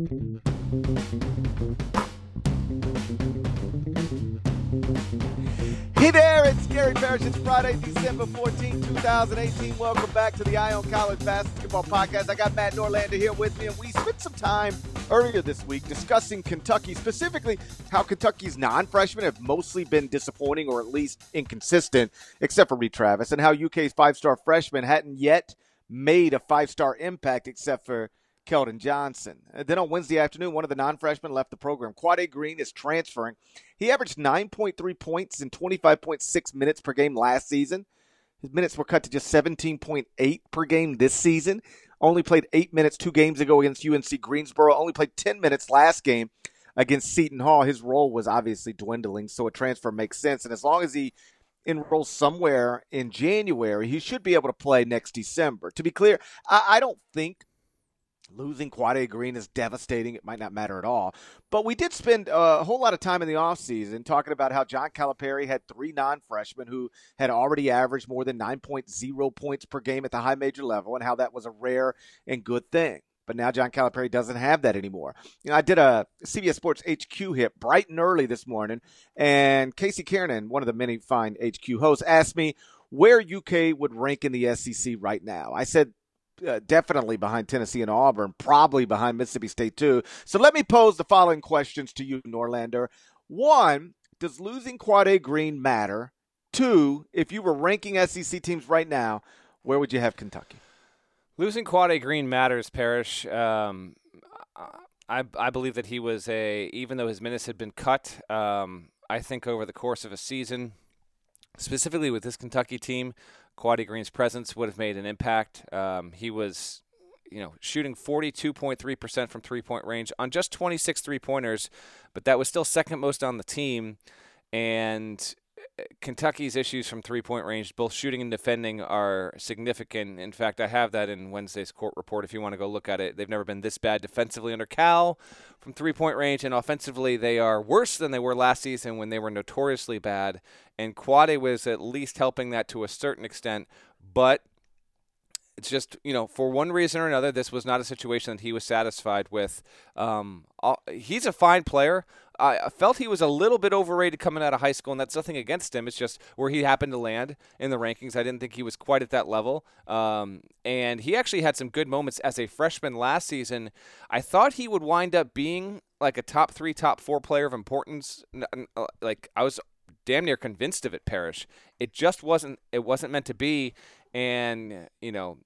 Hey there, it's Gary Parrish. It's Friday, December 14, 2018. Welcome back to the Eye on College Basketball Podcast. I got Matt Norlander here with me, and we spent some time earlier this week discussing Kentucky, specifically how Kentucky's non freshmen have mostly been disappointing or at least inconsistent, except for Reid Travis, and how UK's five star freshman hadn't yet made a five star impact except for Keldon Johnson. And then on Wednesday afternoon, one of the non freshmen left the program. Quade Green is transferring. He averaged 9.3 points in 25.6 minutes per game last season. His minutes were cut to just 17.8 per game this season. Only played eight minutes two games ago against UNC Greensboro. Only played 10 minutes last game against Seton Hall. His role was obviously dwindling, so a transfer makes sense. And as long as he enrolls somewhere in January, he should be able to play next December. To be clear, I, I don't think Losing Quade Green is devastating. It might not matter at all. But we did spend uh, a whole lot of time in the offseason talking about how John Calipari had three non freshmen who had already averaged more than 9.0 points per game at the high major level and how that was a rare and good thing. But now John Calipari doesn't have that anymore. You know, I did a CBS Sports HQ hit bright and early this morning, and Casey Kiernan, one of the many fine HQ hosts, asked me where UK would rank in the SEC right now. I said uh, definitely behind Tennessee and Auburn, probably behind Mississippi State too. So let me pose the following questions to you, Norlander. One, does losing Quade Green matter? Two, if you were ranking SEC teams right now, where would you have Kentucky? Losing Quade Green matters, Parrish. Um, I, I believe that he was a, even though his minutes had been cut, um, I think over the course of a season, specifically with this Kentucky team, Quade Green's presence would have made an impact. Um, he was, you know, shooting 42.3% from three point range on just 26 three pointers, but that was still second most on the team. And Kentucky's issues from three point range, both shooting and defending, are significant. In fact, I have that in Wednesday's court report if you want to go look at it. They've never been this bad defensively under Cal from three point range, and offensively, they are worse than they were last season when they were notoriously bad. And Quade was at least helping that to a certain extent, but it's just you know for one reason or another this was not a situation that he was satisfied with um, he's a fine player I felt he was a little bit overrated coming out of high school, and that's nothing against him. It's just where he happened to land in the rankings. I didn't think he was quite at that level. Um, and he actually had some good moments as a freshman last season. I thought he would wind up being like a top three, top four player of importance. Uh, like I was damn near convinced of it, Parrish. It just wasn't. It wasn't meant to be. And you know,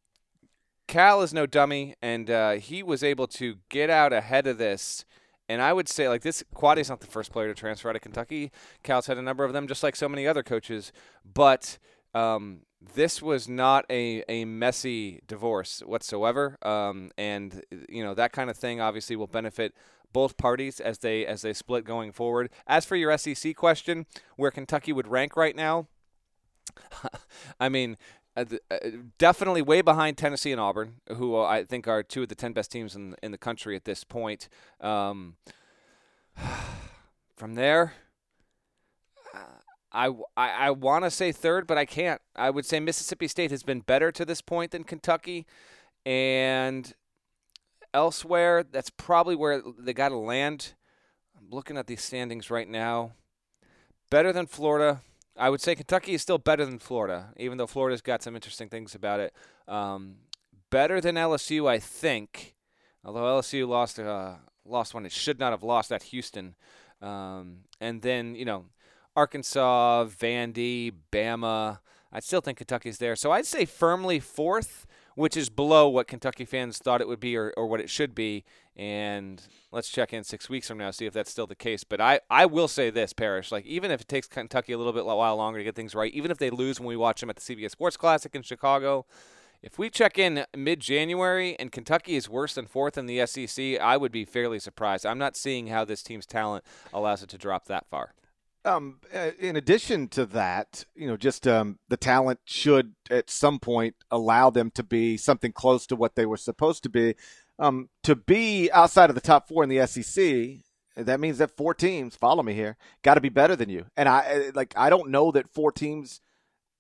Cal is no dummy, and uh, he was able to get out ahead of this and I would say, like this, is not the first player to transfer out of Kentucky. Cal's had a number of them, just like so many other coaches. But um, this was not a, a messy divorce whatsoever. Um, and you know that kind of thing obviously will benefit both parties as they as they split going forward. As for your SEC question, where Kentucky would rank right now, I mean, definitely way behind Tennessee and Auburn, who I think are two of the ten best teams in in the country at this point. Um, from there, uh, I I, I want to say third, but I can't. I would say Mississippi State has been better to this point than Kentucky, and elsewhere, that's probably where they got to land. I'm looking at these standings right now. Better than Florida I would say Kentucky is still better than Florida, even though Florida's got some interesting things about it. Um, better than LSU, I think. Although LSU lost uh, lost one it should not have lost at Houston. Um, and then you know Arkansas, Vandy, Bama. I still think Kentucky's there. So I'd say firmly fourth, which is below what Kentucky fans thought it would be or, or what it should be. And let's check in six weeks from now, see if that's still the case. But I, I will say this, Parrish, like even if it takes Kentucky a little bit a while longer to get things right, even if they lose when we watch them at the CBS Sports Classic in Chicago, if we check in mid January and Kentucky is worse than fourth in the SEC, I would be fairly surprised. I'm not seeing how this team's talent allows it to drop that far. Um, uh, in addition to that, you know, just um, the talent should at some point allow them to be something close to what they were supposed to be. Um, to be outside of the top four in the SEC, that means that four teams follow me here got to be better than you. And I uh, like I don't know that four teams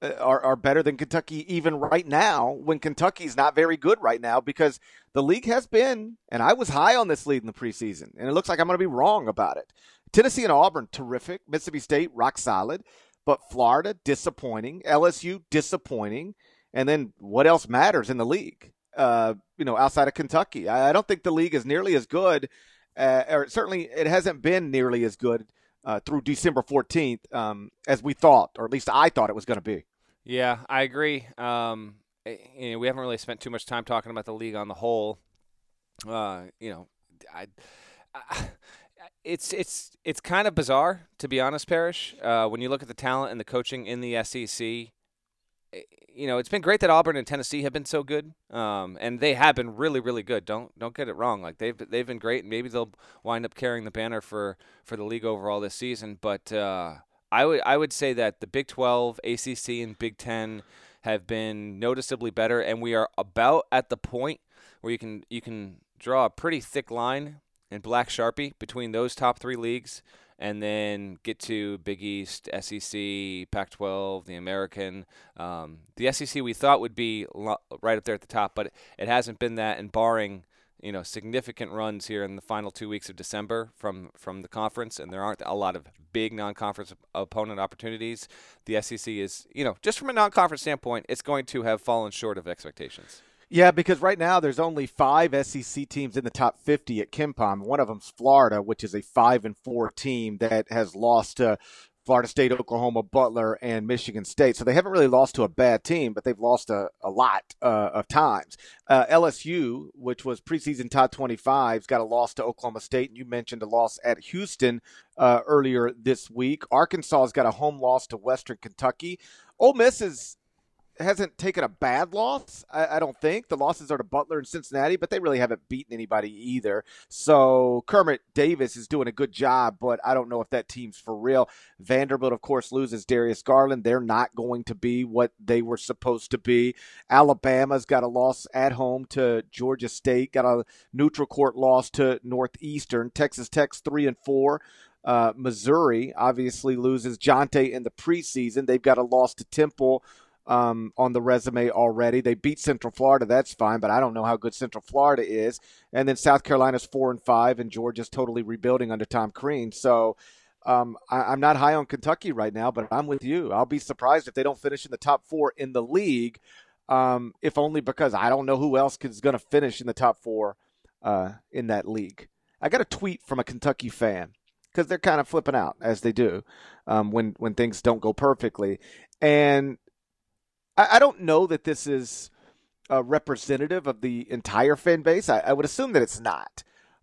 uh, are, are better than Kentucky even right now when Kentucky's not very good right now because the league has been, and I was high on this lead in the preseason, and it looks like I'm going to be wrong about it. Tennessee and Auburn, terrific. Mississippi State, rock solid. But Florida, disappointing. LSU, disappointing. And then what else matters in the league? Uh, you know, outside of Kentucky, I, I, don't think the league is nearly as good, uh, or certainly it hasn't been nearly as good uh, through December 14th um, as we thought, or at least I thought it was going to be. Yeah, I agree. Um, you know, we haven't really spent too much time talking about the league on the whole. Uh, you know, I, I, it's it's it's kind of bizarre to be honest, Parrish. Uh, when you look at the talent and the coaching in the SEC, you know, it's been great that Auburn and Tennessee have been so good, um, and they have been really, really good. Don't don't get it wrong. Like they've they've been great, and maybe they'll wind up carrying the banner for for the league overall this season. But uh, I would I would say that the Big 12, ACC, and Big 10 have been noticeably better, and we are about at the point where you can you can draw a pretty thick line in black sharpie between those top three leagues and then get to Big East, SEC, Pac 12, the American. Um, the SEC we thought would be lo- right up there at the top, but it hasn't been that, and barring you know significant runs here in the final two weeks of December from from the conference, and there aren't a lot of big non-conference opponent opportunities. The SEC is you know just from a non-conference standpoint, it's going to have fallen short of expectations. Yeah, because right now there's only five SEC teams in the top 50 at KenPom. One of them's Florida, which is a five and four team that has lost to Florida State, Oklahoma, Butler, and Michigan State. So they haven't really lost to a bad team, but they've lost a, a lot uh, of times. Uh, LSU, which was preseason top 25, has got a loss to Oklahoma State. And you mentioned a loss at Houston uh, earlier this week. Arkansas has got a home loss to Western Kentucky. Ole Miss is hasn't taken a bad loss. I, I, don't think the losses are to Butler and Cincinnati, but they really haven't beaten anybody either. So Kermit Davis is doing a good job, but I don't know if that team's for real. Vanderbilt, of course, loses Darius Garland. They're not going to be what they were supposed to be. Alabama's got a loss at home to Georgia State. Got a neutral court loss to Northeastern. Texas Tech's three and four. Uh, Missouri obviously loses Jontay in the preseason. They've got a loss to Temple um, on the resume already. They beat Central Florida, that's fine, but I don't know how good Central Florida is. And then South Carolina's four and five, and Georgia's totally rebuilding under Tom Crean. So um, I, am not high on Kentucky right now, but I'm with you. I'll be surprised if they don't finish in the top four in the league, um, if only because I don't know who else is going to finish in the top four uh, in that league. I got a tweet from a Kentucky fan because they're kind of flipping out as they do um, when when things don't go perfectly. And I, I don't know that this is uh, representative of the entire fan base. I, I, would assume that it's not.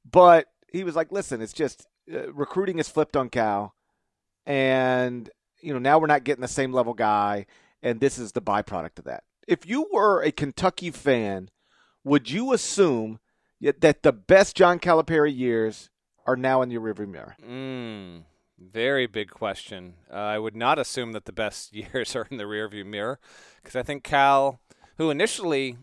But he was like, listen, it's just uh, recruiting is flipped on Cal. And, you know, now we're not getting the same level guy. And this is the byproduct of that. If you were a Kentucky fan, would you assume that the best John Calipari years are now in your rearview mirror? Mm. Very big question. Uh, I would not assume that the best years are in the rearview mirror because I think Cal, who initially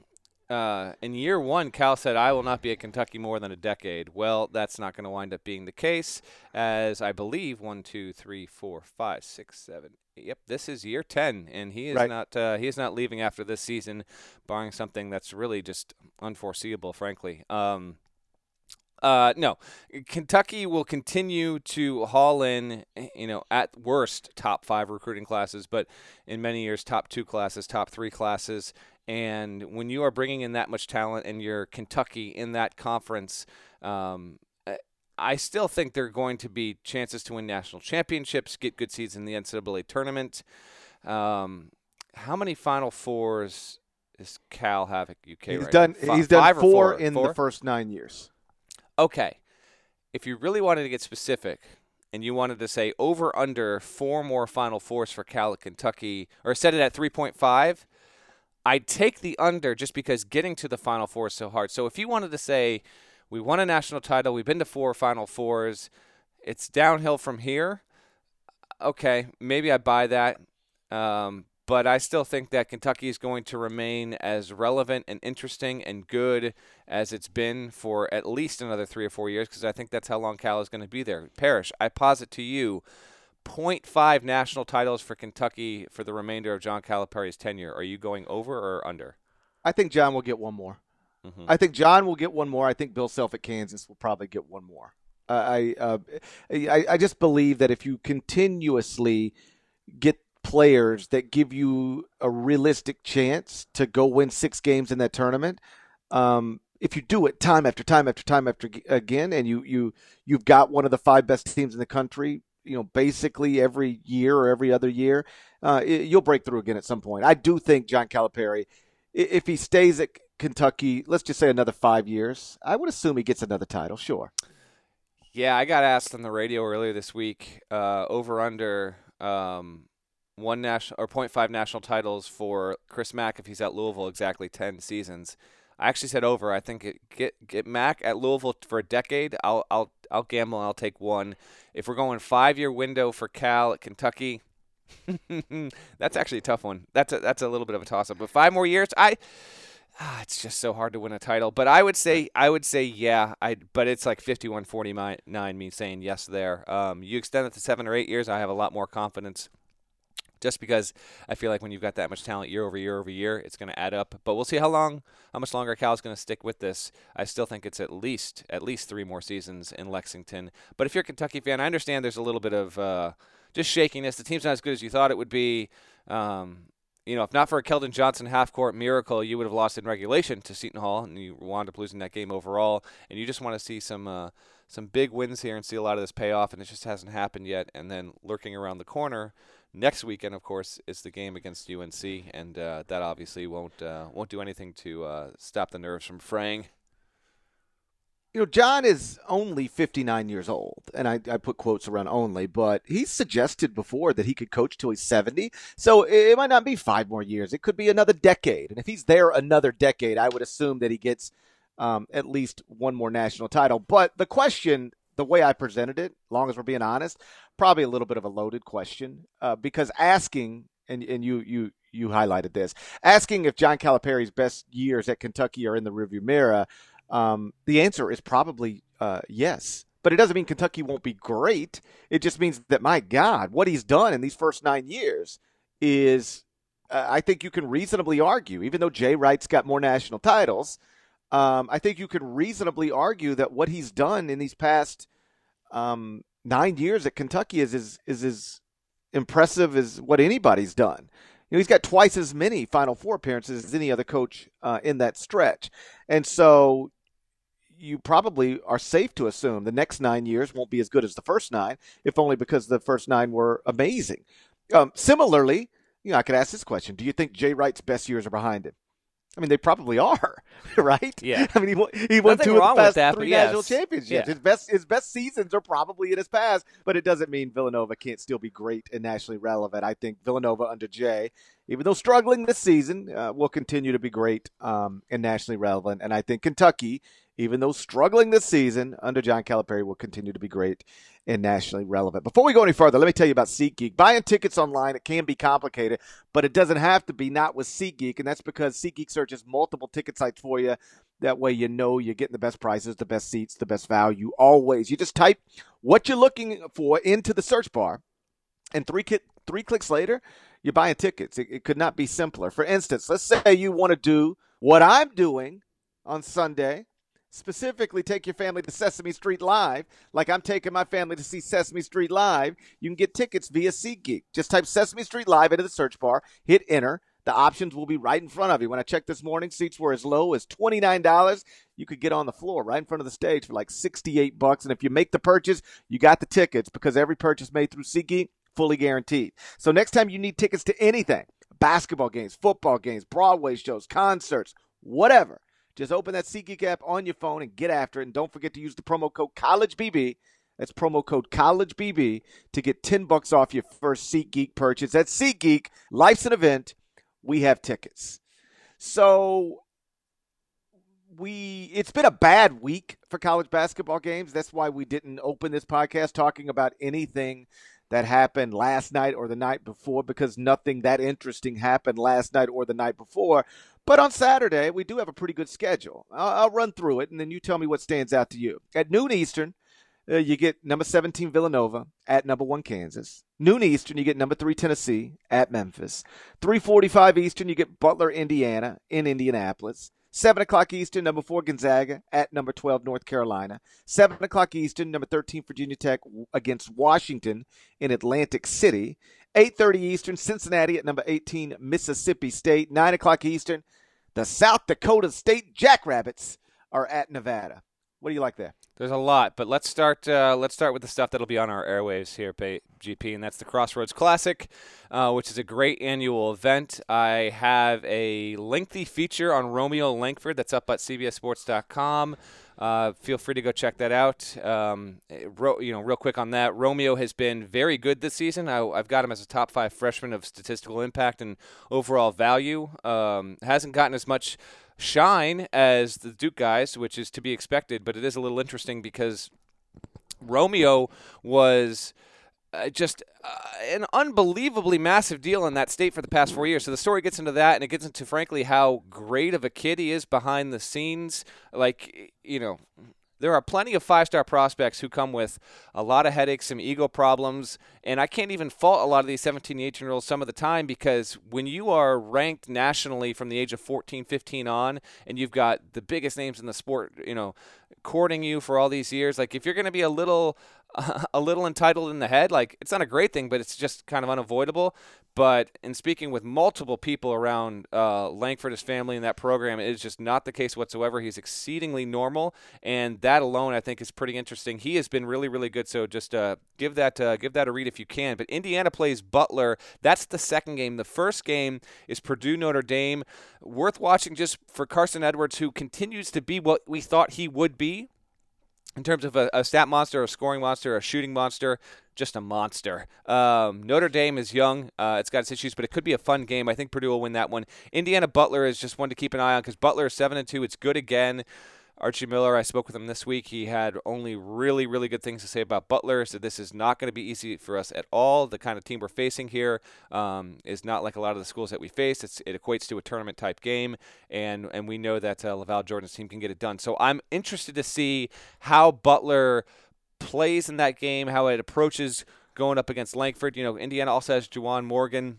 uh, in year one, Cal said, I will not be at Kentucky more than a decade. Well, that's not going to wind up being the case, as I believe one, two, three, four, five, six, seven. Yep, this is year ten, and he is right. not uh, he is not leaving after this season, barring something that's really just unforeseeable, frankly. Um, uh, no, Kentucky will continue to haul in, you know, at worst top five recruiting classes, but in many years top two classes, top three classes. And when you are bringing in that much talent and you're Kentucky in that conference, um, I still think there are going to be chances to win national championships, get good seeds in the NCAA tournament. Um, how many Final Fours is Cal have at UK? He's right done. he's done four, four, in four? the first nine years okay, if you really wanted to get specific and you wanted to say over under four more Final Fours for Cal at Kentucky, or set it at 3.5, I'd take the under just because getting to the Final Four is so hard. So if you wanted to say we won a national title, we've been to four Final Fours, it's downhill from here. Okay, maybe I buy that. Um, but I still think that Kentucky is going to remain as relevant and interesting and good as it's been for at least another three or four years because I think that's how long Cal is going to be there. Parrish, I posit to you 0.5 national titles for Kentucky for the remainder of John Calipari's tenure. Are you going over or under? I think John will get one more. Mm-hmm. I think John will get one more. I think Bill Self at Kansas will probably get one more. Uh, I, uh, I I just believe that if you continuously get players that give you a realistic chance to go win six games in that tournament, um, if you do it time after time after time after again, and you you you've got one of the five best teams in the country, you know, basically every year or every other year, uh, it, you'll break through again at some point. I do think John Calipari, if he stays at Kentucky, let's just say another five years, I would assume he gets another title. Sure. Yeah, I got asked on the radio earlier this week, uh, over under um, one national or 0.5 national titles for Chris Mack if he's at Louisville exactly 10 seasons. I actually said over. I think it, get get Mack at Louisville for a decade. I'll I'll I'll gamble. I'll take one. If we're going five year window for Cal at Kentucky, that's actually a tough one. That's a, that's a little bit of a toss up. But five more years, I ah, it's just so hard to win a title. But I would say I would say yeah. I but it's like 51-49 me saying yes there. Um, you extend it to seven or eight years, I have a lot more confidence just because I feel like when you've got that much talent year over year over year, it's going to add up. But we'll see how long, how much longer Cal's going to stick with this. I still think it's at least at least three more seasons in Lexington. But if you're a Kentucky fan, I understand there's a little bit of uh, just shakiness. The team's not as good as you thought it would be. Um, you know, if not for a Keldon Johnson half court miracle, you would have lost in regulation to Seton Hall, and you wound up losing that game overall. And you just want to see some uh, some big wins here and see a lot of this pay off, and it just hasn't happened yet. And then lurking around the corner Next weekend, of course, is the game against UNC, and uh, that obviously won't uh, won't do anything to uh, stop the nerves from fraying. You know, John is only 59 years old, and I, I put quotes around only, but he's suggested before that he could coach till he's 70. So it might not be five more years; it could be another decade. And if he's there another decade, I would assume that he gets um, at least one more national title. But the question the way I presented it, long as we're being honest, probably a little bit of a loaded question uh, because asking and and you you you highlighted this asking if John Calipari's best years at Kentucky are in the rearview mirror. Um, the answer is probably uh, yes. But it doesn't mean Kentucky won't be great. It just means that my God, what he's done in these first nine years is, uh, I think you can reasonably argue, even though Jay Wright's got more national titles, um, I think you could reasonably argue that what he's done in these past um, nine years at Kentucky is is is as impressive as what anybody's done. You know, he's got twice as many Final Four appearances as any other coach uh, in that stretch, and so you probably are safe to assume the next nine years won't be as good as the first nine, if only because the first nine were amazing. Um, similarly, you know, I could ask this question: Do you think Jay Wright's best years are behind him? I mean, they probably are, right? Yeah. I mean, he, he won two of the past that, three national championships. Yeah. His best his best seasons are probably in his past, but it doesn't mean Villanova can't still be great and nationally relevant. I think Villanova under Jay, even though struggling this season, uh, will continue to be great um, and nationally relevant. And I think Kentucky, even though struggling this season under John Calipari, will continue to be great and nationally relevant. Before we go any further, let me tell you about SeatGeek. Buying tickets online, it can be complicated, but it doesn't have to be not with SeatGeek, and that's because SeatGeek searches multiple ticket sites for you. That way you know you're getting the best prices, the best seats, the best value always. You just type what you're looking for into the search bar, and three, ki- three clicks later, you're buying tickets. It, it could not be simpler. For instance, let's say you want to do what I'm doing on Sunday specifically take your family to Sesame Street Live, like I'm taking my family to see Sesame Street Live, you can get tickets via SeatGeek. Just type Sesame Street Live into the search bar, hit enter. The options will be right in front of you. When I checked this morning, seats were as low as $29. You could get on the floor right in front of the stage for like 68 bucks. And if you make the purchase, you got the tickets because every purchase made through SeatGeek fully guaranteed. So next time you need tickets to anything, basketball games, football games, Broadway shows, concerts, whatever, just open that SeatGeek app on your phone and get after it. And don't forget to use the promo code CollegeBB. That's promo code CollegeBB to get 10 bucks off your first SeatGeek purchase. That's SeatGeek. Life's an event. We have tickets. So we it's been a bad week for college basketball games. That's why we didn't open this podcast talking about anything that happened last night or the night before because nothing that interesting happened last night or the night before. But on Saturday, we do have a pretty good schedule. I'll, I'll, run through it, and then you tell me what stands out to you. At noon Eastern, uh, you get number 17 Villanova at number one Kansas. Noon Eastern, you get number three Tennessee at Memphis. 3:45 Eastern, you get Butler, Indiana in Indianapolis. 7 o'clock Eastern, number 4 Gonzaga at number 12 North Carolina. 7 o'clock Eastern, number 13 Virginia Tech against Washington in Atlantic City. 8.30 Eastern, Cincinnati at number 18 Mississippi State. 9 o'clock Eastern, the South Dakota State Jackrabbits are at Nevada. What do you like there? There's a lot, but let's start. Uh, let's start with the stuff that'll be on our airwaves here, GP, and that's the Crossroads Classic, uh, which is a great annual event. I have a lengthy feature on Romeo Langford that's up at CBSSports.com. Uh, feel free to go check that out. Um, ro- you know, real quick on that, Romeo has been very good this season. I, have got him as a top five freshman of statistical impact and overall value. Um, hasn't gotten as much shine as the Duke guys, which is to be expected. But it is a little interesting because Romeo was. Uh, just uh, an unbelievably massive deal in that state for the past four years. So the story gets into that, and it gets into, frankly, how great of a kid he is behind the scenes. Like, you know, there are plenty of five star prospects who come with a lot of headaches, some ego problems, and I can't even fault a lot of these 17, 18 year olds some of the time because when you are ranked nationally from the age of 14, 15 on, and you've got the biggest names in the sport, you know, courting you for all these years, like if you're going to be a little a little entitled in the head. Like it's not a great thing, but it's just kind of unavoidable. But in speaking with multiple people around uh, Langford, his family, in that program, it is just not the case whatsoever. He's exceedingly normal, and that alone, I think, is pretty interesting. He has been really, really good. So just uh, give that uh, give that a read if you can. But Indiana plays Butler. That's the second game. The first game is Purdue Notre Dame. Worth watching just for Carsen Edwards, who continues to be what we thought he would be in terms of a, a, stat monster, a scoring monster, a shooting monster, just a monster. Um, Notre Dame is young. Uh, it's got its issues, but it could be a fun game. I think Purdue will win that one. Indiana Butler is just one to keep an eye on because Butler is seven and two. It's good again. Archie Miller, I spoke with him this week. He had only really, really good things to say about Butler. Said this is not going to be easy for us at all. The kind of team we're facing here um, is not like a lot of the schools that we face. It's, it equates to a tournament type game, and and we know that uh, LaVall Jordan's team can get it done. So I'm interested to see how Butler plays in that game, how it approaches going up against Langford. You know, Indiana also has Juwan Morgan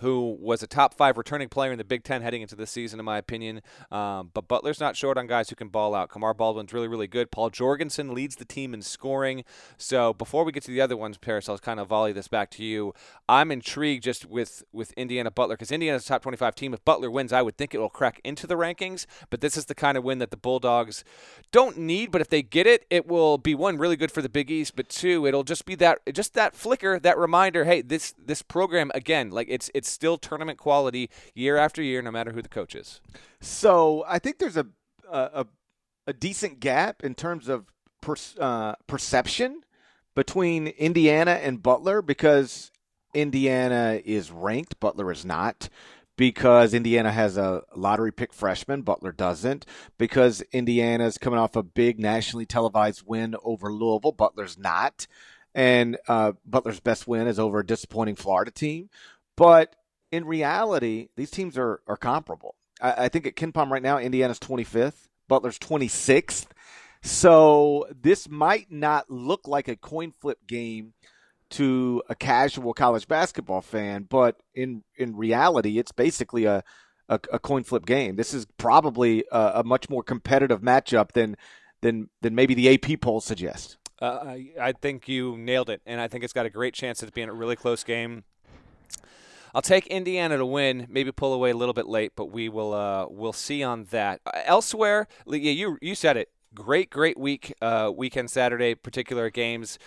who was a top five returning player in the Big Ten heading into this season, in my opinion. Um, but Butler's not short on guys who can ball out. Kamar Baldwin's really, really good. Paul Jorgensen leads the team in scoring. So before we get to the other ones, Parrish, I'll kind of volley this back to you. I'm intrigued just with, with Indiana Butler because Indiana's a top 25 team. If Butler wins, I would think it will crack into the rankings. But this is the kind of win that the Bulldogs don't need. But if they get it, it will be one really good for the Big East. But two, it'll just be that just that flicker, that reminder. Hey, this this program again, like it's it's still tournament quality year after year, no matter who the coach is. So I think there's a a, a decent gap in terms of per, uh, perception between Indiana and Butler because Indiana is ranked, Butler is not. Because Indiana has a lottery pick freshman, Butler doesn't. Because Indiana's coming off a big nationally televised win over Louisville, Butler's not. And uh, Butler's best win is over a disappointing Florida team. But in reality, these teams are, are comparable. I, I think at KenPom right now, Indiana's 25th, Butler's 26th. So this might not look like a coin flip game to a casual college basketball fan, but in in reality, it's basically a a, a coin flip game. This is probably a, a, much more competitive matchup than than than maybe the AP poll suggests. Uh, I, I think you nailed it, and I think it's got a great chance of being a really close game. I'll take Indiana to win. Maybe pull away a little bit late, but we will uh, we'll see on that. Elsewhere, yeah, you you said it. Great, great week, uh, weekend Saturday, particular games.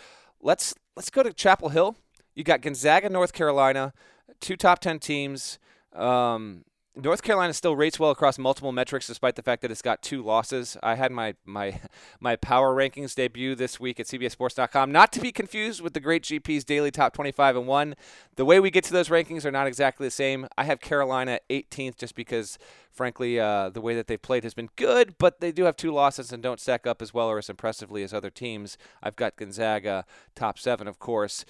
Let's let's go to Chapel Hill. You got Gonzaga, North Carolina, two top ten teams. Um, North Carolina still rates well across multiple metrics, despite the fact that it's got two losses. I had my my my power rankings debut this week at CBSSports.com, not to be confused with the great GP's daily top 25 and one. The way we get to those rankings are not exactly the same. I have Carolina 18th, just because, frankly, uh, the way that they've played has been good, but they do have two losses and don't stack up as well or as impressively as other teams. I've got Gonzaga top seven, of course.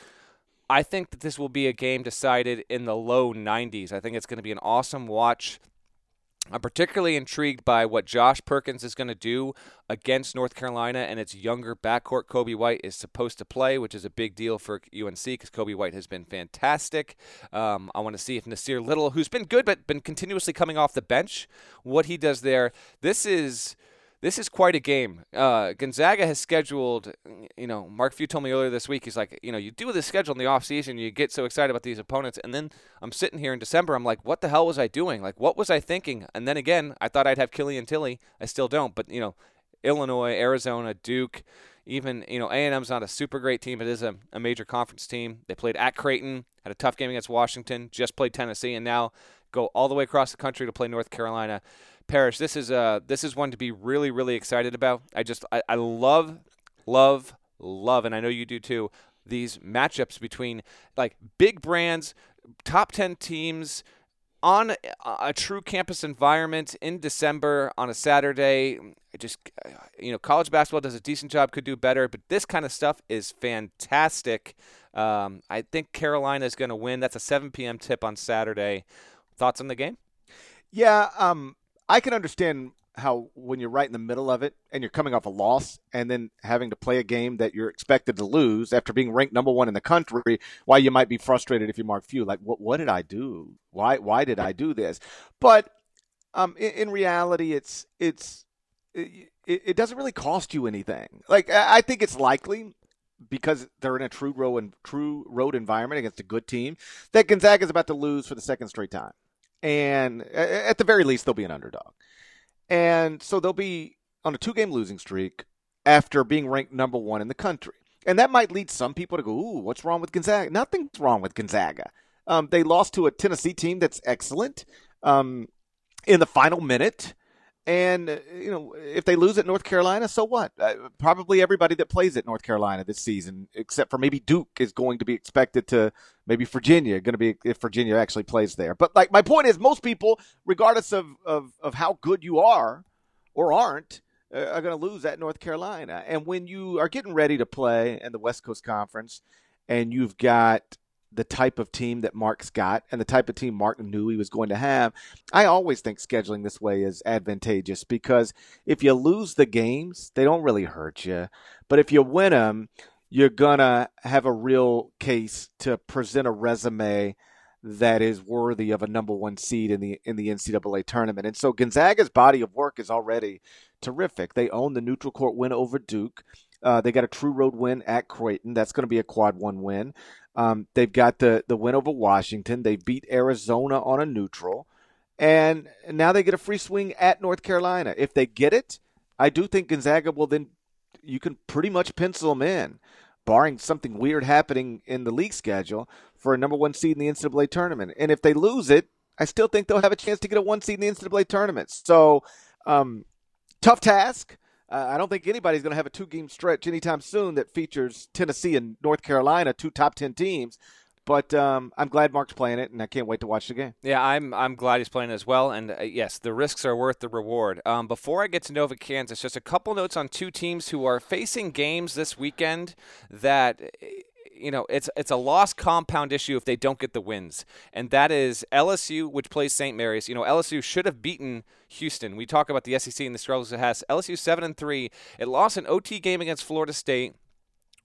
I think that this will be a game decided in the low 90s. I think it's going to be an awesome watch. I'm particularly intrigued by what Josh Perkins is going to do against North Carolina and its younger backcourt. Coby White is supposed to play, which is a big deal for UNC because Coby White has been fantastic. Um, I want to see if Nassir Little, who's been good but been continuously coming off the bench, what he does there. This is this is quite a game. Uh, Gonzaga has scheduled, you know, Mark Few told me earlier this week, he's like, you know, you do this schedule in the offseason, you get so excited about these opponents, and then I'm sitting here in December, I'm like, what the hell was I doing? Like, what was I thinking? And then again, I thought I'd have Killian Tillie. I still don't, but, you know, Illinois, Arizona, Duke, even, you know, A&M's not a super great team. It is a, a major conference team. They played at Creighton, had a tough game against Washington, just played Tennessee, and now go all the way across the country to play North Carolina. Parrish, this is uh this is one to be really really excited about. I just I, I love love love and I know you do too these matchups between like big brands, top 10 teams on a, a true campus environment in December on a Saturday. I just you know, college basketball does a decent job, could do better, but this kind of stuff is fantastic. Um, I think Carolina is going to win. That's a 7 p.m. tip on Saturday. Thoughts on the game? Yeah, um, I can understand how when you're right in the middle of it and you're coming off a loss and then having to play a game that you're expected to lose after being ranked number one in the country, why you might be frustrated if you mark few. Like, what what did I do? Why why did I do this? But um, in, in reality, it's it's it, it, doesn't really cost you anything. Like I think it's likely because they're in a true road true road environment against a good team that Gonzaga is about to lose for the second straight time and at the very least they'll be an underdog. And so they'll be on a two-game losing streak after being ranked number one in the country. And that might lead some people to go, "Ooh, what's wrong with Gonzaga?" Nothing's wrong with Gonzaga. Um, they lost to a Tennessee team that's excellent um, in the final minute. And uh, you know, if they lose at North Carolina, so what? Uh, probably everybody that plays at North Carolina this season, except for maybe Duke, is going to be expected to. Maybe Virginia, going to be if Virginia actually plays there. But like my point is, most people, regardless of of, of how good you are or aren't, uh, are going to lose at North Carolina. And when you are getting ready to play in the West Coast Conference, and you've got the type of team that Mark's got and the type of team Mark knew he was going to have. I always think scheduling this way is advantageous because if you lose the games, they don't really hurt you. But if you win them, you're going to have a real case to present a resume that is worthy of a number one seed in the in the NCAA tournament. And so Gonzaga's body of work is already terrific. They own the neutral court win over Duke. Uh, they got a true road win at Creighton. That's going to be a quad one win. Um, they've got the the win over Washington. They beat Arizona on a neutral, and now they get a free swing at North Carolina. If they get it, I do think Gonzaga will then. You can pretty much pencil them in, barring something weird happening in the league schedule for a number one seed in the NCAA tournament. And if they lose it, I still think they'll have a chance to get a one seed in the NCAA tournament. So, um, tough task. Uh, I don't think anybody's going to have a two game stretch anytime soon that features Tennessee and North Carolina, two top 10 teams. But um, I'm glad Mark's playing it, and I can't wait to watch the game. Yeah, I'm I'm glad he's playing as well. And uh, yes, the risks are worth the reward. Um, before I get to Nova, Kansas, just a couple notes on two teams who are facing games this weekend that you know, it's it's a lost compound issue if they don't get the wins, and that is LSU, which plays St. Mary's. You know, LSU should have beaten Houston. We talk about the SEC and the struggles it has. LSU seven and three. It lost an OT game against Florida State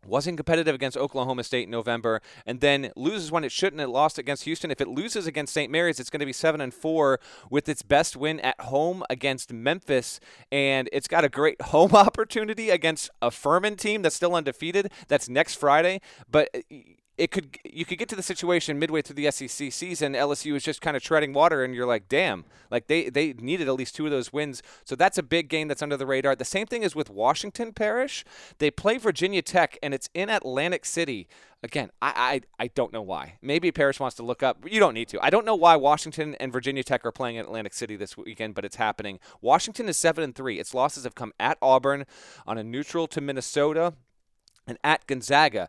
wasn't competitive against Oklahoma State in November, and then loses when it shouldn't. It lost against Houston. If it loses against St. Mary's, it's going to be seven and four with its best win at home against Memphis, and it's got a great home opportunity against a Furman team that's still undefeated. That's next Friday, but uh, it could you could get to the situation midway through the SEC season. LSU is just kind of treading water, and you're like, damn, like they they needed at least two of those wins. So that's a big game that's under the radar. The same thing is with Washington Parrish. They play Virginia Tech, and it's in Atlantic City. Again, I, I I don't know why. Maybe Parrish wants to look up. You don't need to. I don't know why Washington and Virginia Tech are playing in Atlantic City this weekend, but it's happening. Washington is seven and three. Its losses have come at Auburn, on a neutral to Minnesota, and at Gonzaga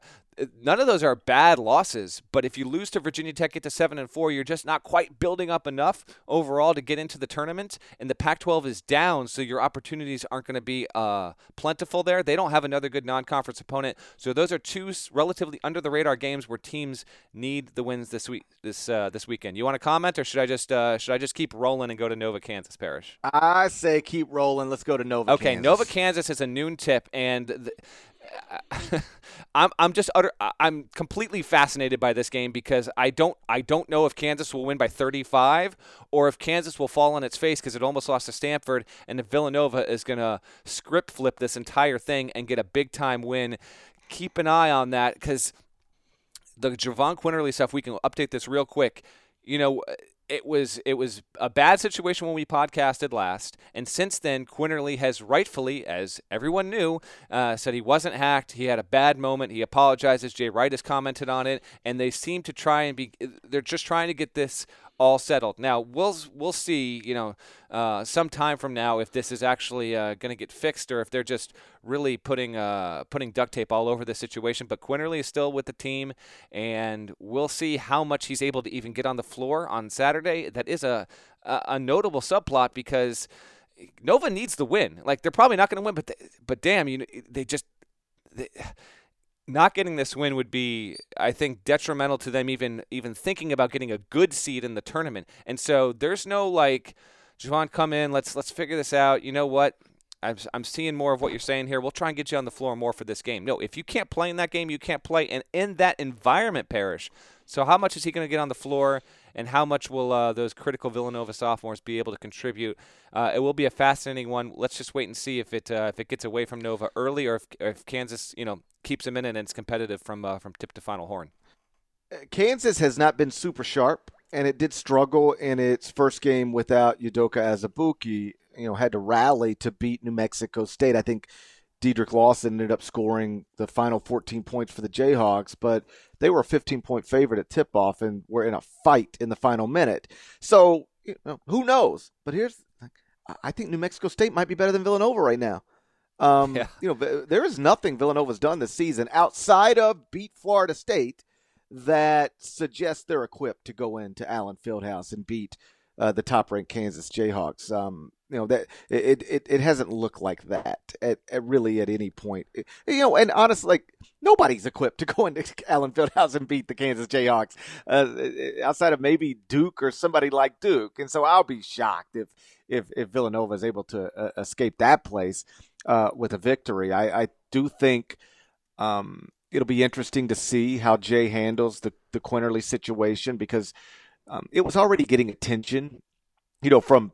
none of those are bad losses. But if you lose to Virginia Tech, get to seven and four, you're just not quite building up enough overall to get into the tournament. And the Pac-12 is down, so your opportunities aren't going to be uh, plentiful there. They don't have another good non-conference opponent, so those are two relatively under the radar games where teams need the wins this week this uh, this weekend. You want to comment, or should I just uh, should I just keep rolling and go to Nova Kansas Parrish? I say keep rolling. Let's go to Nova. Okay, Kansas. Nova Kansas is a noon tip, and. The, I'm I'm just utter I'm completely fascinated by this game because I don't I don't know if Kansas will win by 35 or if Kansas will fall on its face because it almost lost to Stanford and if Villanova is to script flip this entire thing and get a big time win. Keep an eye on that because the Jahvon Quinerly stuff. We can update this real quick. You know, it was it was a bad situation when we podcasted last, and since then, Quinerly has rightfully, as everyone knew, uh, said he wasn't hacked. He had a bad moment. He apologizes. Jay Wright has commented on it, and they seem to try and be. They're just trying to get this all settled. Now we'll we'll see. You know, uh, some time from now if this is actually uh, going to get fixed or if they're just really putting uh, putting duct tape all over the situation. But Quinerly is still with the team, and we'll see how much he's able to even get on the floor on Saturday. That is a a, a notable subplot because. Nova needs the win. Like they're probably not going to win, but they, but damn, you know, they just they, not getting this win would be, I think, detrimental to them even even thinking about getting a good seed in the tournament. And so there's no like, Jahvon, come in, let's let's figure this out. You know what? I'm, I'm seeing more of what you're saying here. We'll try and get you on the floor more for this game. No, if you can't play in that game, you can't play. And in that environment, Parrish. So how much is he going to get on the floor? And how much will uh, those critical Villanova sophomores be able to contribute? Uh, it will be a fascinating one. Let's just wait and see if it uh, if it gets away from Nova early, or if, or if Kansas you know keeps them in and it's competitive from uh, from tip to final horn. Uh, Kansas has not been super sharp, and it did struggle in its first game without Udoka Azubuike. You know, had to rally to beat New Mexico State. I think Dedric Lawson ended up scoring the final 14 points for the Jayhawks, but they were a 15 point favorite at tip off and were in a fight in the final minute. So, you know, who knows? But here's, I think New Mexico State might be better than Villanova right now. Um, yeah. You know, there is nothing Villanova's done this season outside of beat Florida State that suggests they're equipped to go into Allen Fieldhouse and beat uh, the top ranked Kansas Jayhawks. Um, you know that it, it it hasn't looked like that at, at really at any point. You know, and honestly, like nobody's equipped to go into Allen Fieldhouse and beat the Kansas Jayhawks uh, outside of maybe Duke or somebody like Duke. And so I'll be shocked if if if Villanova is able to uh, escape that place uh, with a victory. I, I do think. Um, it'll be interesting to see how Jay handles the the Quinerly situation because um, it was already getting attention, you know, from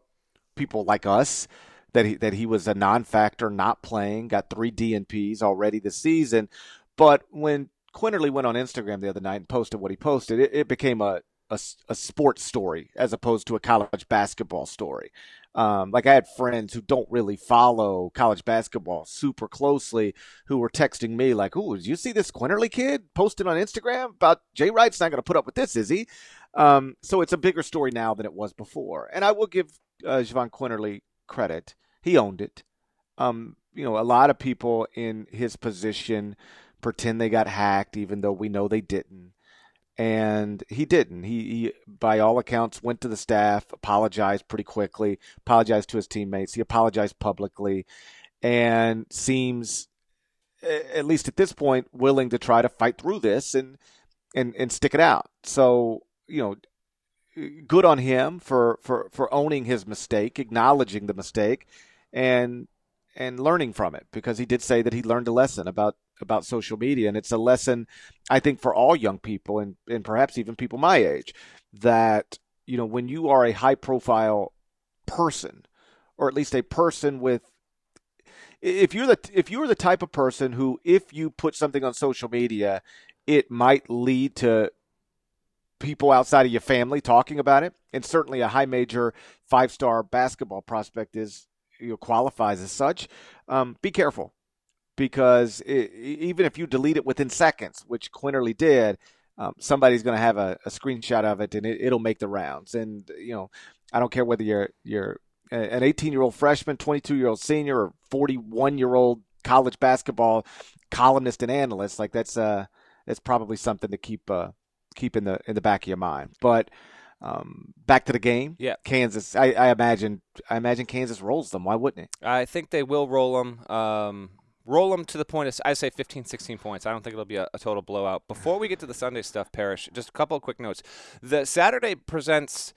people like us that he that he was a non-factor, not playing, got three DNPs already this season. But when Quinerly went on Instagram the other night and posted what he posted, it, it became a, a, a sports story as opposed to a college basketball story. Um, like I had friends who don't really follow college basketball super closely who were texting me like, "Ooh, did you see this Quinerly kid posted on Instagram about Jay Wright's not going to put up with this, is he?" Um, so it's a bigger story now than it was before. And I will give uh, Jahvon Quinerly credit. He owned it. Um, you know, a lot of people in his position pretend they got hacked, even though we know they didn't. And he didn't. He, he, by all accounts, went to the staff, apologized pretty quickly, apologized to his teammates. He apologized publicly, and seems, at least at this point, willing to try to fight through this and and and stick it out. So you know, good on him for, for, for owning his mistake, acknowledging the mistake, and and learning from it because he did say that he learned a lesson about about social media, and it's a lesson I think for all young people and and perhaps even people my age that you know when you are a high profile person or at least a person with if you're the if you're the type of person who if you put something on social media it might lead to people outside of your family talking about it, and certainly a high major five star basketball prospect is you know, qualifies as such. Um, be careful because it, even if you delete it within seconds, which Quinerly did, um, somebody's going to have a, a, screenshot of it and it, will make the rounds. And you know, I don't care whether you're you're an 18 year old freshman, 22 year old senior, or 41 year old college basketball columnist and analyst. Like that's uh that's probably something to keep uh, keep in the in the back of your mind. But um, back to the game. Yeah, Kansas. I, I, imagine. I imagine Kansas rolls them. Why wouldn't it? I think they will roll them. Um, roll them to the point of I say 15, 16 points. I don't think it'll be a, a, total blowout. Before we get to the Sunday stuff, Parrish, just a couple of quick notes. The Saturday presents.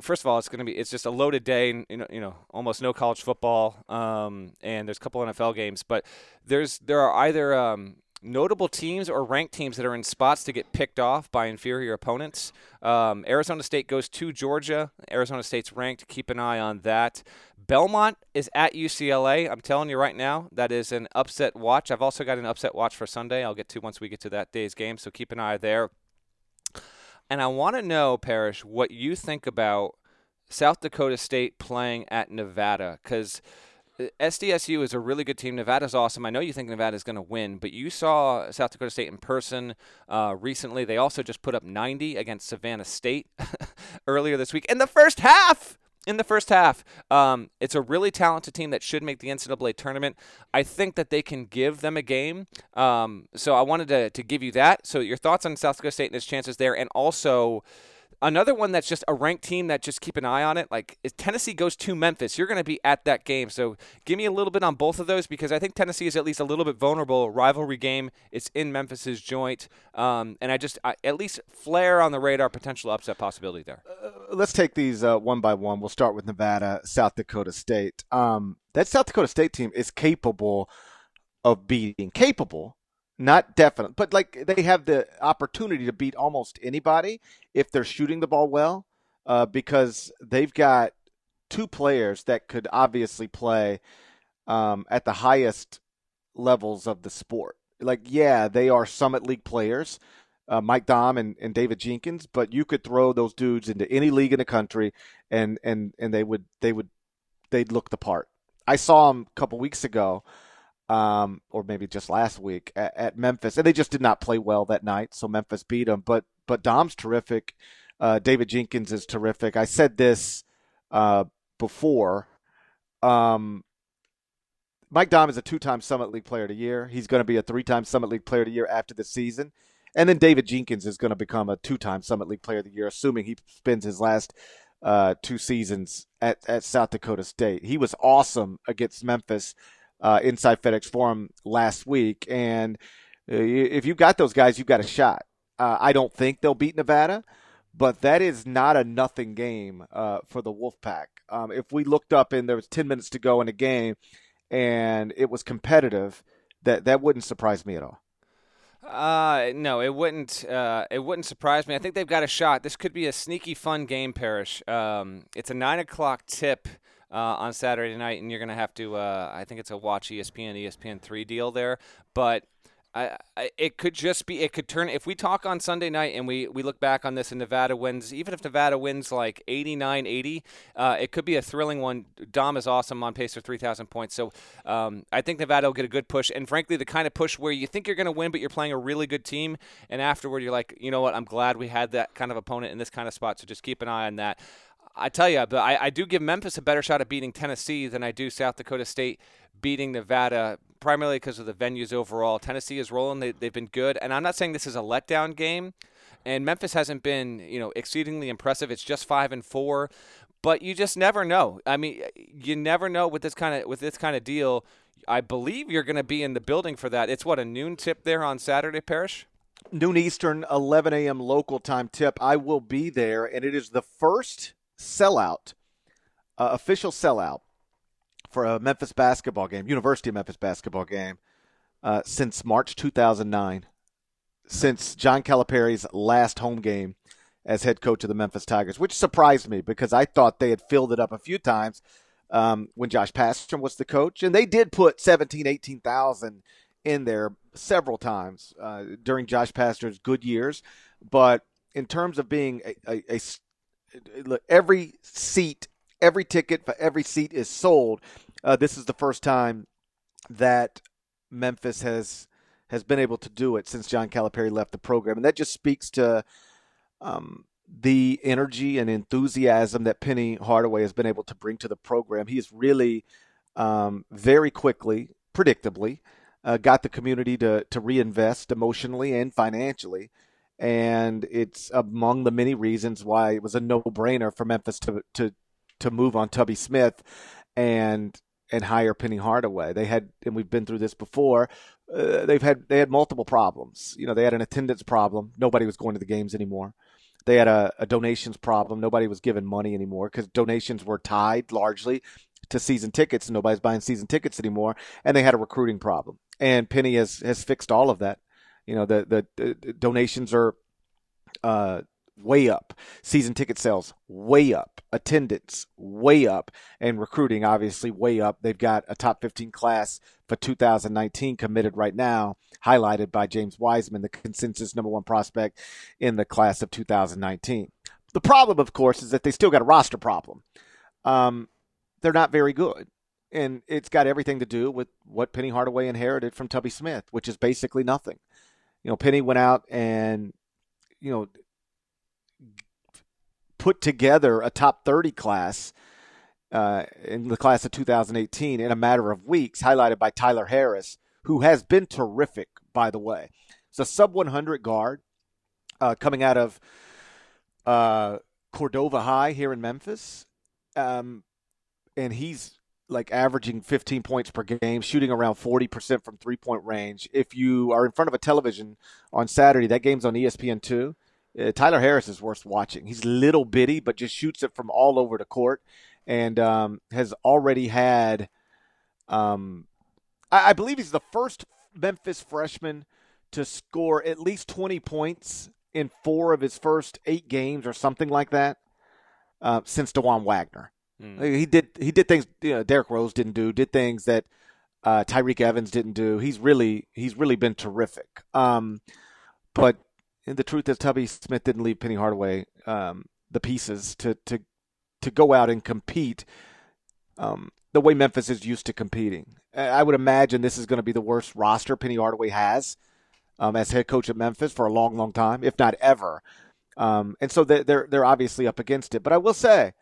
First of all, it's going to be it's just a loaded day. You know, you know, almost no college football, um, and there's a couple NFL games. But there's there are either um, notable teams or ranked teams that are in spots to get picked off by inferior opponents. Um, Arizona State goes to Georgia. Arizona State's ranked. Keep an eye on that. Belmont is at UCLA. I'm telling you right now, that is an upset watch. I've also got an upset watch for Sunday. I'll get to once we get to that day's game, so keep an eye there. And I want to know, Parrish, what you think about South Dakota State playing at Nevada because – SDSU is a really good team. Nevada's awesome. I know you think Nevada's going to win, but you saw South Dakota State in person uh, recently. They also just put up 90 against Savannah State earlier this week in the first half. In the first half, um, it's a really talented team that should make the NCAA tournament. I think that they can give them a game. Um, so I wanted to, to give you that. So your thoughts on South Dakota State and its chances there, and also Another one that's just a ranked team that just keep an eye on it. Like if Tennessee goes to Memphis, you're going to be at that game. So give me a little bit on both of those because I think Tennessee is at least a little bit vulnerable. Rivalry game. It's in Memphis's joint, um, and I just I, at least flare on the radar potential upset possibility there. Uh, let's take these uh, one by one. We'll start with Nevada, South Dakota State. Um, that South Dakota State team is capable of beating capable not definite, but like they have the opportunity to beat almost anybody if they're shooting the ball well, uh, because they've got two players that could obviously play um, at the highest levels of the sport. Like, yeah, they are Summit League players, uh, Mike Daum and, and David Jenkins, but you could throw those dudes into any league in the country, and and and they would they would they'd look the part. I saw them a couple weeks ago um, or maybe just last week at, at, Memphis, and they just did not play well that night. So Memphis beat them. But but Daum's terrific. Uh, David Jenkins is terrific. I said this uh, before. Um, Mike Daum is a two-time Summit League Player of the Year. He's going to be a three-time Summit League Player of the Year after the season. And then David Jenkins is going to become a two-time Summit League Player of the Year, assuming he spends his last uh, two seasons at, at South Dakota State. He was awesome against Memphis uh, inside FedEx Forum last week. And uh, if you got those guys, you've got a shot. Uh, I don't think they'll beat Nevada, but that is not a nothing game uh, for the Wolfpack. Um, if we looked up and there was 10 minutes to go in a game and it was competitive, that, that wouldn't surprise me at all. Uh, no, it wouldn't. Uh, it wouldn't surprise me. I think they've got a shot. This could be a sneaky, fun game, Parrish. Um, it's a nine o'clock tip uh, on Saturday night, and you're going to have to. Uh, I think it's a watch ESPN, ESPN three deal there, but. I, I, it could just be it could turn if we talk on Sunday night and we, we look back on this and Nevada wins even if Nevada wins like 89 80 uh, it could be a thrilling one. Daum is awesome on pace for 3000 points. So um, I think Nevada will get a good push. And frankly the kind of push where you think you're going to win but you're playing a really good team and afterward you're like you know what? I'm glad we had that kind of opponent in this kind of spot. So just keep an eye on that I tell you, but I, I do give Memphis a better shot at beating Tennessee than I do South Dakota State beating Nevada, primarily because of the venues overall. Tennessee is rolling; they, they've been good, and I'm not saying this is a letdown game. And Memphis hasn't been, you know, exceedingly impressive. It's just five and four, but you just never know. I mean, you never know with this kind of with this kind of deal. I believe you're going to be in the building for that. It's what a noon tip there on Saturday, Parrish. noon Eastern, 11 a.m. local time tip. I will be there, and it is the first sellout, uh, official sellout for a Memphis basketball game, University of Memphis basketball game, uh, since March 2009, since John Calipari's last home game as head coach of the Memphis Tigers, which surprised me because I thought they had filled it up a few times um, when Josh Pastner was the coach, and they did put 17, 18,000 in there several times uh, during Josh Pastner's good years, but in terms of being a, a, a look, every seat, every ticket for every seat is sold. Uh, this is the first time that Memphis has has been able to do it since John Calipari left the program, and that just speaks to um, the energy and enthusiasm that Penny Hardaway has been able to bring to the program. He is really um, very quickly, predictably, uh, got the community to to reinvest emotionally and financially, and it's among the many reasons why it was a no brainer for Memphis to to to move on Tubby Smith and and hire Penny Hardaway. They had, and we've been through this before. Uh, they've had they had multiple problems. You know, they had an attendance problem. Nobody was going to the games anymore. They had a, a donations problem. Nobody was giving money anymore because donations were tied largely to season tickets. Nobody's buying season tickets anymore, and they had a recruiting problem. And Penny has has fixed all of that. You know, the the, the donations are uh, way up. Season ticket sales way up. Attendance way up. And recruiting obviously way up. They've got a top 15 class for 2019 committed right now, highlighted by James Wiseman, the consensus number one prospect in the class of 2019. The problem, of course, is that they still got a roster problem. Um, they're not very good. And it's got everything to do with what Penny Hardaway inherited from Tubby Smith, which is basically nothing. You know, Penny went out and, you know, put together a top 30 class uh, in the class of 2018 in a matter of weeks, highlighted by Tyler Harris, who has been terrific, by the way. It's a sub 100 guard uh, coming out of uh, Cordova High here in Memphis. Um, and he's like averaging 15 points per game, shooting around 40% from three point range. If you are in front of a television on Saturday, that game's on ESPN2 uh, Tyler Harris is worth watching. He's little bitty, but just shoots it from all over the court, and um, has already had. Um, I, I believe he's the first Memphis freshman to score at least twenty points in four of his first eight games, or something like that, uh, since Dajuan Wagner. Mm. He did he did things you know, Derrick Rose didn't do, did things that uh, Tyreke Evans didn't do. He's really he's really been terrific. Um, but the truth is, Tubby Smith didn't leave Penny Hardaway um, the pieces to to to go out and compete um, the way Memphis is used to competing. I would imagine this is going to be the worst roster Penny Hardaway has um, as head coach at Memphis for a long, long time, if not ever. Um, and so they're they're obviously up against it. But I will say,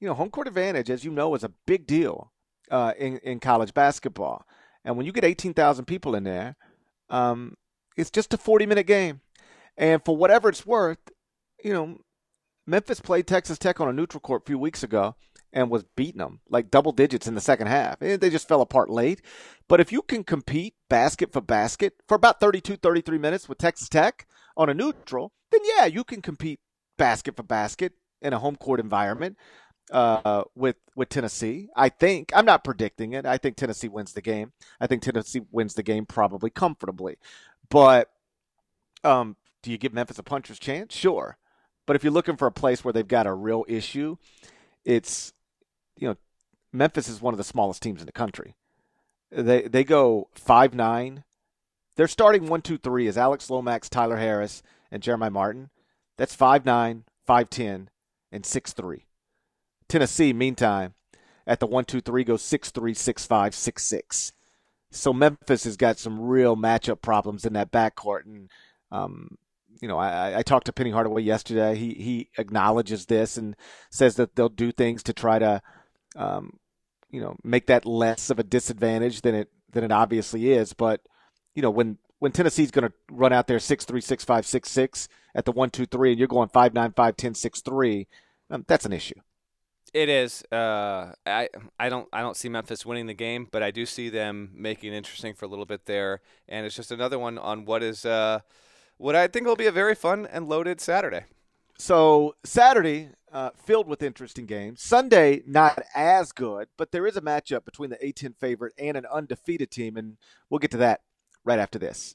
you know, home court advantage, as you know, is a big deal uh, in in college basketball. And when you get eighteen thousand people in there, um, it's just a forty minute game. And for whatever it's worth, you know, Memphis played Texas Tech on a neutral court a few weeks ago and was beating them like double digits in the second half. And they just fell apart late. But if you can compete basket for basket for about 32, 33 minutes with Texas Tech on a neutral, then yeah, you can compete basket for basket in a home court environment uh, with with Tennessee. I think I'm not predicting it. I think Tennessee wins the game. I think Tennessee wins the game probably comfortably. But um, do you give Memphis a puncher's chance? Sure. But if you're looking for a place where they've got a real issue, it's you know, Memphis is one of the smallest teams in the country. They they go five nine. Their starting one two three is Alex Lomax, Tyler Harris, and Jeremiah Martin. That's five nine, five ten, and six three. Tennessee, meantime, at the one two three goes six three, six five, six six. So Memphis has got some real matchup problems in that backcourt, and um, you know, I, I talked to Penny Hardaway yesterday. He he acknowledges this and says that they'll do things to try to, um, you know, make that less of a disadvantage than it than it obviously is. But you know, when when Tennessee's going to run out there six three six five six six at the one two three, and you're going five nine five ten six three, um, that's an issue. It is. Uh, I I don't I don't see Memphis winning the game, but I do see them making it interesting for a little bit there, and it's just another one on what is. Uh, what I think will be a very fun and loaded Saturday. So Saturday, uh, filled with interesting games. Sunday, not as good, but there is a matchup between the A10 favorite and an undefeated team, and we'll get to that right after this.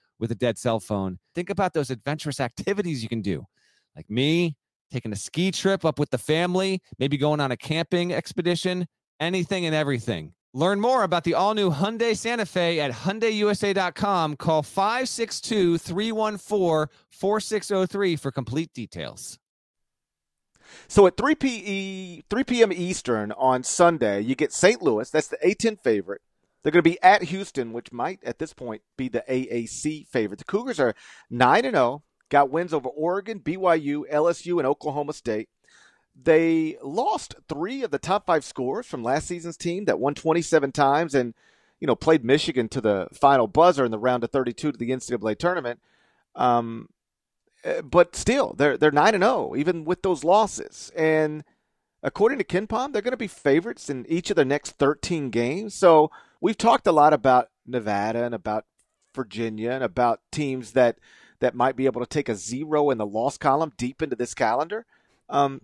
with a dead cell phone. Think about those adventurous activities you can do. Like me, taking a ski trip up with the family, maybe going on a camping expedition, anything and everything. Learn more about the all-new Hyundai Santa Fe at hyundaiusa.com. Call 562-314-4603 for complete details. So at 3 p 3 p.m. Eastern on Sunday, you get St. Louis. That's the A10 favorite. They're going to be at Houston, which might at this point be the AAC favorite. The Cougars are 9 and 0, got wins over Oregon, BYU, LSU, and Oklahoma State. They lost three of the top five scores from last season's team that won 27 times and, you know, played Michigan to the final buzzer in the round of 32 to the NCAA tournament. Um, eh, but still, they're they're nine and zero even with those losses. And according to KenPom, they're going to be favorites in each of their next 13 games. So we've talked a lot about Nevada and about Virginia and about teams that that might be able to take a zero in the loss column deep into this calendar. Um,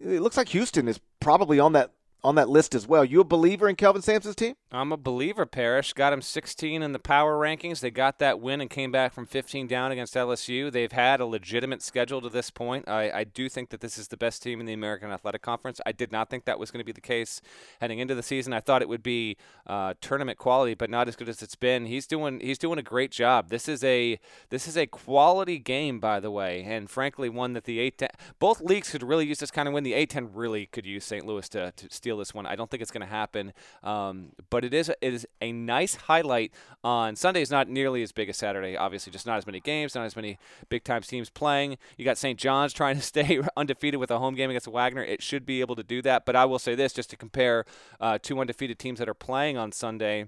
it looks like Houston is probably on that on that list as well. You a believer in Kelvin Sampson's team? I'm a believer, Parrish. Got him 16 in the power rankings. They got that win and came back from 15 down against LSU. They've had a legitimate schedule to this point. I, I do think that this is the best team in the American Athletic Conference. I did not think that was going to be the case heading into the season. I thought it would be uh, tournament quality, but not as good as it's been. He's doing he's doing a great job. This is a this is a quality game, by the way, and frankly, one that the A10 both leagues could really use this kind of win. The A10 really could use St. Louis to, to steal this one. I don't think it's going to happen, um, but it is it is a nice highlight on Sunday. Is not nearly as big as Saturday. Obviously, just not as many games, not as many big time teams playing. You got St. John's trying to stay undefeated with a home game against Wagner. It should be able to do that. But I will say this, just to compare uh, two undefeated teams that are playing on Sunday.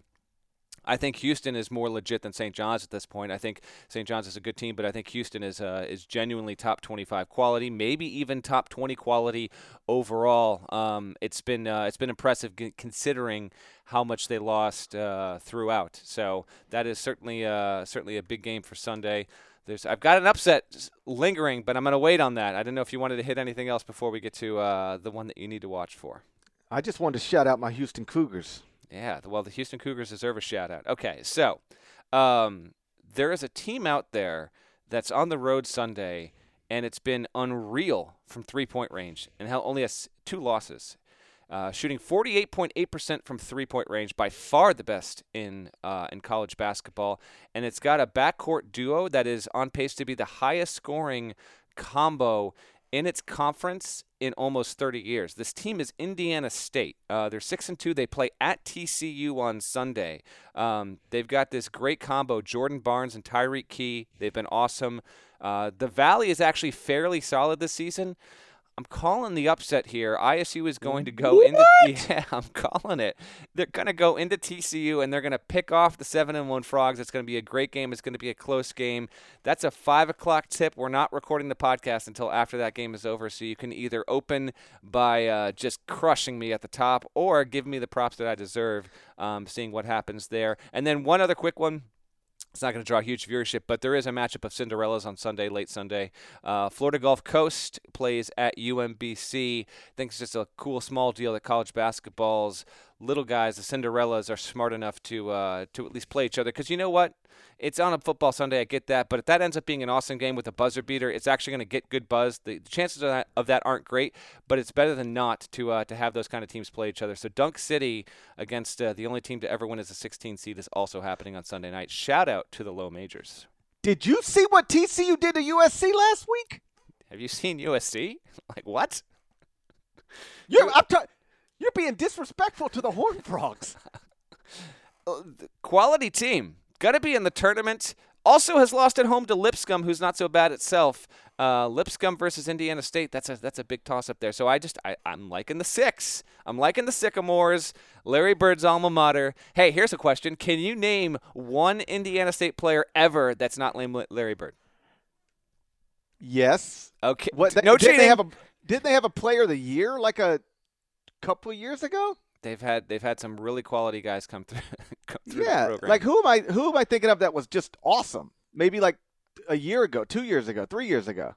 I think Houston is more legit than St. John's at this point. I think St. John's is a good team, but I think Houston is uh, is genuinely top 25 quality, maybe even top 20 quality overall. Um, it's been uh, it's been impressive g- considering how much they lost uh, throughout. So that is certainly uh, certainly a big game for Sunday. There's, I've got an upset lingering, but I'm going to wait on that. I don't know if you wanted to hit anything else before we get to uh, the one that you need to watch for. I just wanted to shout out my Houston Cougars. Yeah, well, the Houston Cougars deserve a shout out. Okay, so um, there is a team out there that's on the road Sunday, and it's been unreal from three point range, and hell, only has two losses. Uh, shooting 48.8% from three-point range, by far the best in uh, in college basketball, and it's got a backcourt duo that is on pace to be the highest scoring combo in its conference in almost 30 years. This team is Indiana State. Uh, they're six and two. They play at TCU on Sunday. Um, they've got this great combo: Jordan Barnes and Tyreke Key. They've been awesome. Uh, the Valley is actually fairly solid this season. I'm calling the upset here. ISU is going to go what? into yeah, I'm calling it. They're going to go into TCU and they're going to pick off the seven and one frogs. It's going to be a great game. It's going to be a close game. That's a five o'clock tip. We're not recording the podcast until after that game is over, so you can either open by uh, just crushing me at the top or give me the props that I deserve. Um, seeing what happens there, and then one other quick one. It's not going to draw huge viewership, but there is a matchup of Cinderellas on Sunday, late Sunday. Uh, Florida Gulf Coast plays at UMBC. I think it's just a cool, small deal that college basketball's little guys, the Cinderellas, are smart enough to uh, to at least play each other. Because you know what? It's on a football Sunday. I get that, but if that ends up being an awesome game with a buzzer beater, it's actually going to get good buzz. The, the chances of that, of that, aren't great, but it's better than not to uh, to have those kind of teams play each other. So Dunk City against uh, the only team to ever win as a 16 seed is also happening on Sunday night. Shout out to the low majors. Did you see what TCU did to USC last week? Have you seen USC? like what? You're, I'm you're being disrespectful to the Horned Frogs. Quality team. Got to be in the tournament. Also has lost at home to Lipscomb, who's not so bad itself. Uh, Lipscomb versus Indiana State. That's a that's a big toss up there. So I just I, I'm liking the six. I'm liking the Sycamores. Larry Bird's alma mater. Hey, here's a question: Can you name one Indiana State player ever that's not Larry Bird? Yes. Okay. What? no did cheating. They have a, didn't they have a player of the year like a couple of years ago? They've had they've had some really quality guys come through. come through Yeah. Like who am I? Who am I thinking of that was just awesome? Maybe like a year ago, two years ago, three years ago.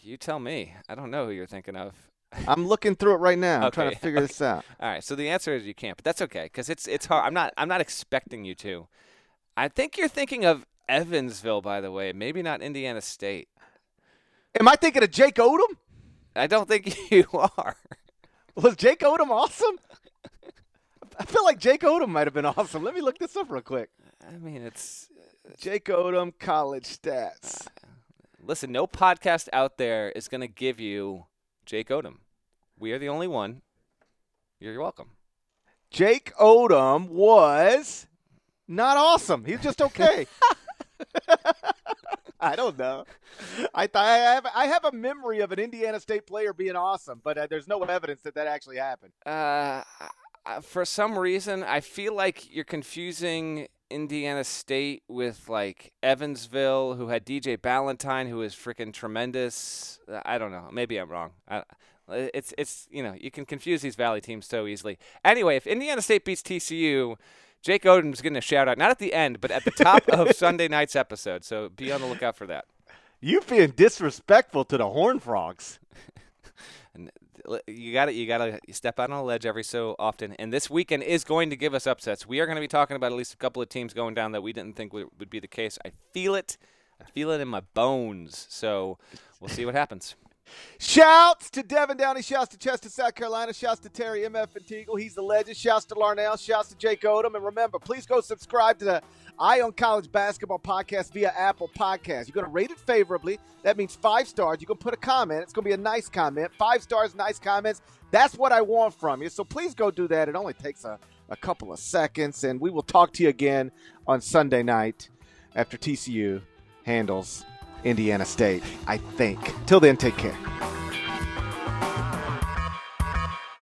you tell me. I don't know who you're thinking of. I'm looking through it right now. I'm trying to figure this out. All right, so the answer is you can't, but that's okay because it's it's hard. I'm not I'm not expecting you to. I think you're thinking of Evansville, by the way, maybe not Indiana State. Am I thinking of Jake Odum? I don't think you are. Was Jake Odum awesome? I feel like Jake Odum might have been awesome. Let me look this up real quick. I mean, it's Jake Odum college stats. Uh, listen. No podcast out there is going to give you Jake Odum. We are the only one. You're welcome. Jake Odom was not awesome. He's just okay. I don't know. I th- I have I have a memory of an Indiana State player being awesome, but uh, there's no evidence that that actually happened. Uh, uh, for some reason, I feel like you're confusing Indiana State with like Evansville, who had DJ Balentine, who is freaking tremendous. Uh, I don't know. Maybe I'm wrong. I, it's it's you know you can confuse these Valley teams so easily. Anyway, if Indiana State beats TCU, Jake Odum's getting a shout out, not at the end, but at the top of Sunday night's episode. So be on the lookout for that. You being disrespectful to the Horn Frogs. You got to you got to step out on a ledge every so often. And this weekend is going to give us upsets. We are going to be talking about at least a couple of teams going down that we didn't think would, would be the case. I feel it. I feel it in my bones. So we'll see what happens. Shouts to Devan Downey. Shouts to Chester, South Carolina. Shouts to Terry M.F. and Teagle. He's the legend. Shouts to Larnell. Shouts to Jake Odum. And remember, please go subscribe to the Eye on College Basketball podcast via Apple Podcast. You're going to rate it favorably. That means five stars. You're going to put a comment. It's going to be a nice comment. Five stars, nice comments. That's what I want from you. So please go do that. It only takes a, a couple of seconds. And we will talk to you again on Sunday night after TCU handles Indiana State, I think. Till then, take care.